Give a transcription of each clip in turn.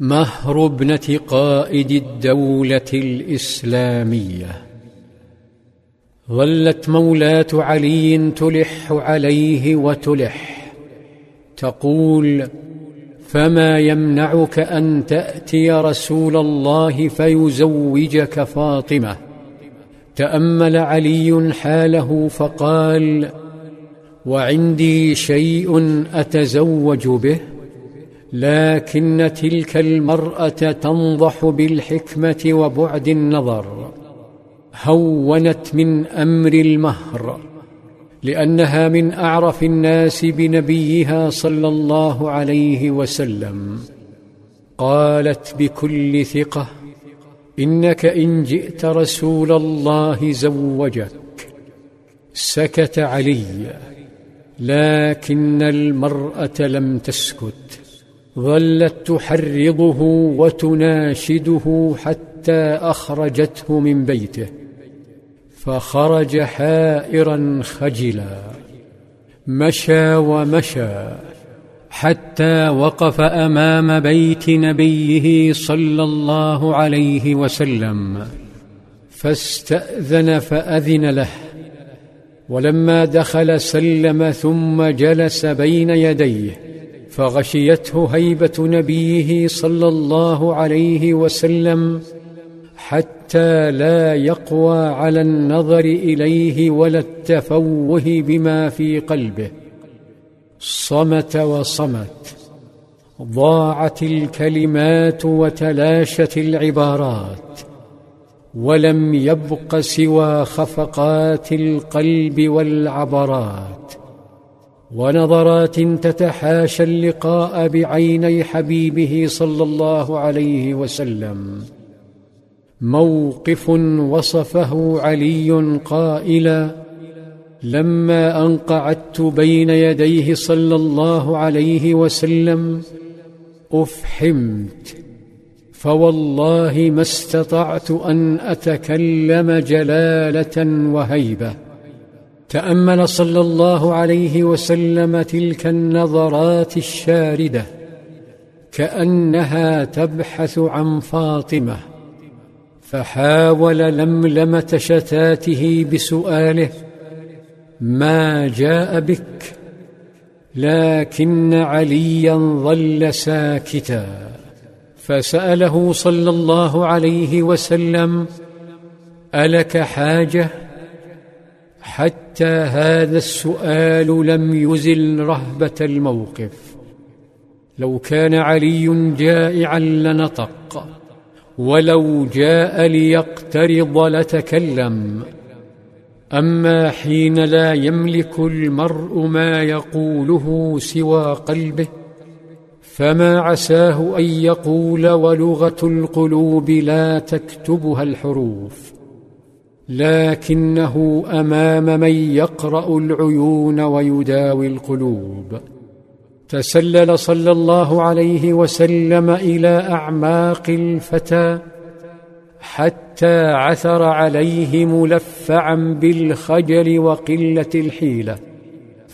مهر ابنة قائد الدولة الإسلامية. ظلت مولاة علي تلح عليه وتلح. تقول فما يمنعك أن تأتي رسول الله فيزوجك فاطمة؟ تأمل علي حاله فقال وعندي شيء أتزوج به؟ لكن تلك المرأة تنضح بالحكمة وبعد النظر. هونت من أمر المهر لأنها من أعرف الناس بنبيها صلى الله عليه وسلم. قالت بكل ثقة إنك إن جئت رسول الله زوجك. سكت علي لكن المرأة لم تسكت. ظلت تحرضه وتناشده حتى أخرجته من بيته فخرج حائرا خجلا. مشى ومشى حتى وقف أمام بيت نبيه صلى الله عليه وسلم فاستأذن فأذن له. ولما دخل سلم ثم جلس بين يديه فغشيته هيبة نبيه صلى الله عليه وسلم حتى لا يقوى على النظر إليه ولا التفوه بما في قلبه. صمت وصمت ضاعت الكلمات وتلاشت العبارات ولم يبق سوى خفقات القلب والعبرات. ونظرات تتحاشى اللقاء بعيني حبيبه صلى الله عليه وسلم. موقف وصفه علي قائلا لما ان قعدت بين يديه صلى الله عليه وسلم أفحمت. فوالله ما استطعت أن أتكلم جلالة وهيبة. تأمل صلى الله عليه وسلم تلك النظرات الشاردة كأنها تبحث عن فاطمة فحاول لملمة شتاته بسؤاله ما جاء بك؟ لكن عليا ظل ساكتا. فسأله صلى الله عليه وسلم ألك حاجة؟ حتى هذا السؤال لم يزل رهبة الموقف. لو كان علي جائعا لنطق ولو جاء ليقترض لتكلم. أما حين لا يملك المرء ما يقوله سوى قلبه فما عساه أن يقول ولغة القلوب لا تكتبها الحروف. لكنه أمام من يقرأ العيون ويداوي القلوب. تسلل صلى الله عليه وسلم إلى أعماق الفتى حتى عثر عليه ملفعا بالخجل وقلة الحيلة.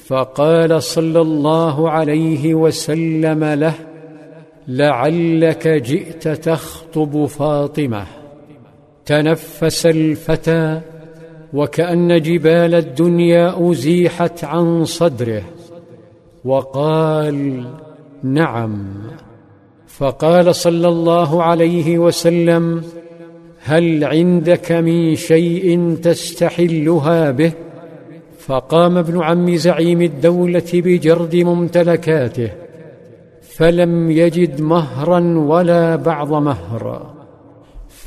فقال صلى الله عليه وسلم له لعلك جئت تخطب فاطمة. تنفس الفتى وكأن جبال الدنيا أزيحت عن صدره وقال نعم. فقال صلى الله عليه وسلم هل عندك من شيء تستحلها به؟ فقام ابن عم زعيم الدولة بجرد ممتلكاته فلم يجد مهرا ولا بعض مهر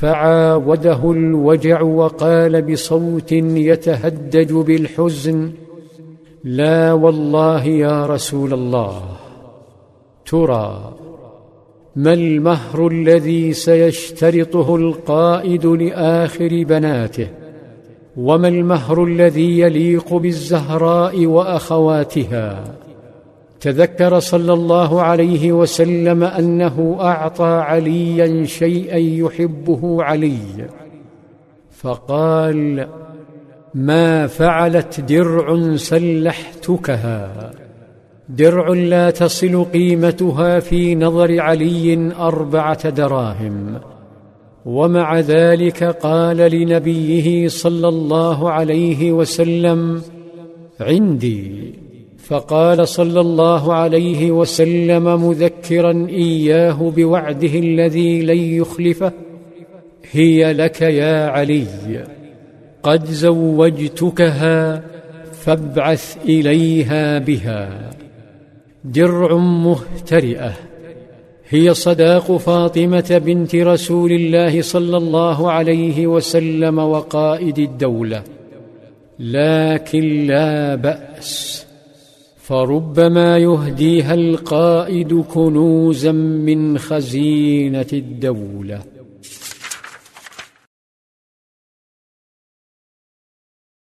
فعاوده الوجع وقال بصوت يتهدج بالحزن لا والله يا رسول الله. ترى ما المهر الذي سيشترطه القائد لآخر بناته وما المهر الذي يليق بالزهراء وأخواتها. تذكر صلى الله عليه وسلم أنه أعطى عليا شيئا يحبه علي. فقال ما فعلت درع سلحتكها. درع لا تصل قيمتها في نظر علي أربعة دراهم. ومع ذلك قال لنبيه صلى الله عليه وسلم عندي فقال صلى الله عليه وسلم مذكرا إياه بوعده الذي لن يخلفه هي لك يا علي قد زوجتكها فابعث إليها بها. درع مهترئة. هي صداق فاطمة بنت رسول الله صلى الله عليه وسلم وقائد الدولة. لكن لا بأس. فربما يهديها القائد كنوزا من خزينه الدولة